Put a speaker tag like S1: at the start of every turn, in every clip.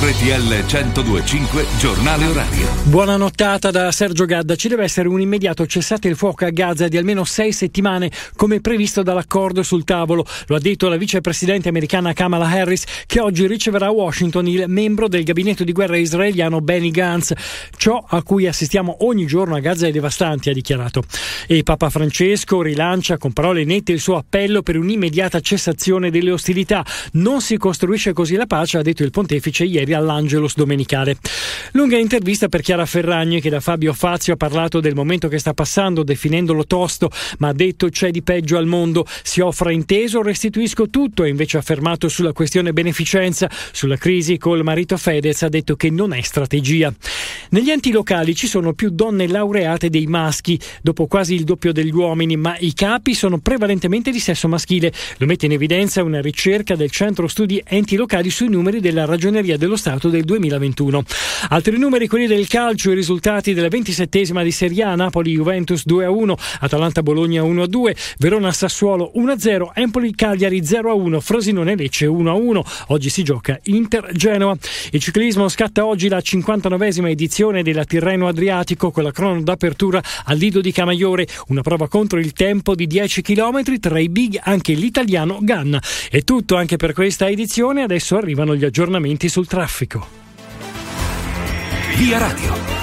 S1: RTL 1025 Giornale Orario.
S2: Buona nottata da Sergio Gadda. Ci deve essere un immediato cessate il fuoco a Gaza di almeno sei settimane, come previsto dall'accordo sul tavolo. Lo ha detto la vicepresidente americana Kamala Harris, che oggi riceverà a Washington il membro del gabinetto di guerra israeliano Benny Gantz. Ciò a cui assistiamo ogni giorno a Gaza è devastante, ha dichiarato. E Papa Francesco rilancia con parole nette il suo appello per un'immediata cessazione delle ostilità. Non si costruisce così la pace, ha detto il pontefice ieri all'Angelus domenicale. Lunga intervista per Chiara Ferragni che da Fabio Fazio ha parlato del momento che sta passando definendolo tosto, ma ha detto c'è di peggio al mondo, si offra inteso, restituisco tutto e invece ha affermato sulla questione beneficenza, sulla crisi col marito Fedez ha detto che non è strategia. Negli enti locali ci sono più donne laureate dei maschi, dopo quasi il doppio degli uomini, ma i capi sono prevalentemente di sesso maschile. Lo mette in evidenza una ricerca del Centro Studi Enti Locali sui numeri della Ragioneria dello Stato del 2021. Altri numeri, quelli del calcio, i risultati della ventisettesima di Serie A, Napoli-Juventus 2-1, Atalanta-Bologna 1-2, Verona-Sassuolo 1-0, Empoli-Cagliari 0-1, Frosinone-Lecce 1-1. Oggi si gioca Inter-Genoa. Il ciclismo scatta oggi la 59esima edizione della Tirreno Adriatico con la crono d'apertura al Lido di Camaiore, una prova contro il tempo di 10 km tra i big anche l'italiano Ganna. È tutto anche per questa edizione, adesso arrivano gli aggiornamenti sul traffico.
S1: Via Radio.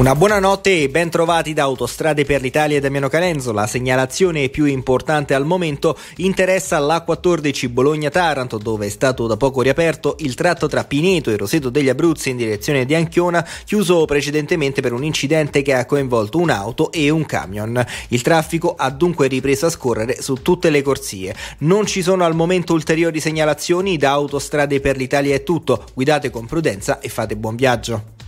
S3: Una buonanotte e ben trovati da Autostrade per l'Italia e Damiano Calenzo. La segnalazione più importante al momento interessa l'A14 Bologna-Taranto, dove è stato da poco riaperto il tratto tra Pineto e Roseto degli Abruzzi in direzione di Anchiona, chiuso precedentemente per un incidente che ha coinvolto un'auto e un camion. Il traffico ha dunque ripreso a scorrere su tutte le corsie. Non ci sono al momento ulteriori segnalazioni, da Autostrade per l'Italia è tutto. Guidate con prudenza e fate buon viaggio.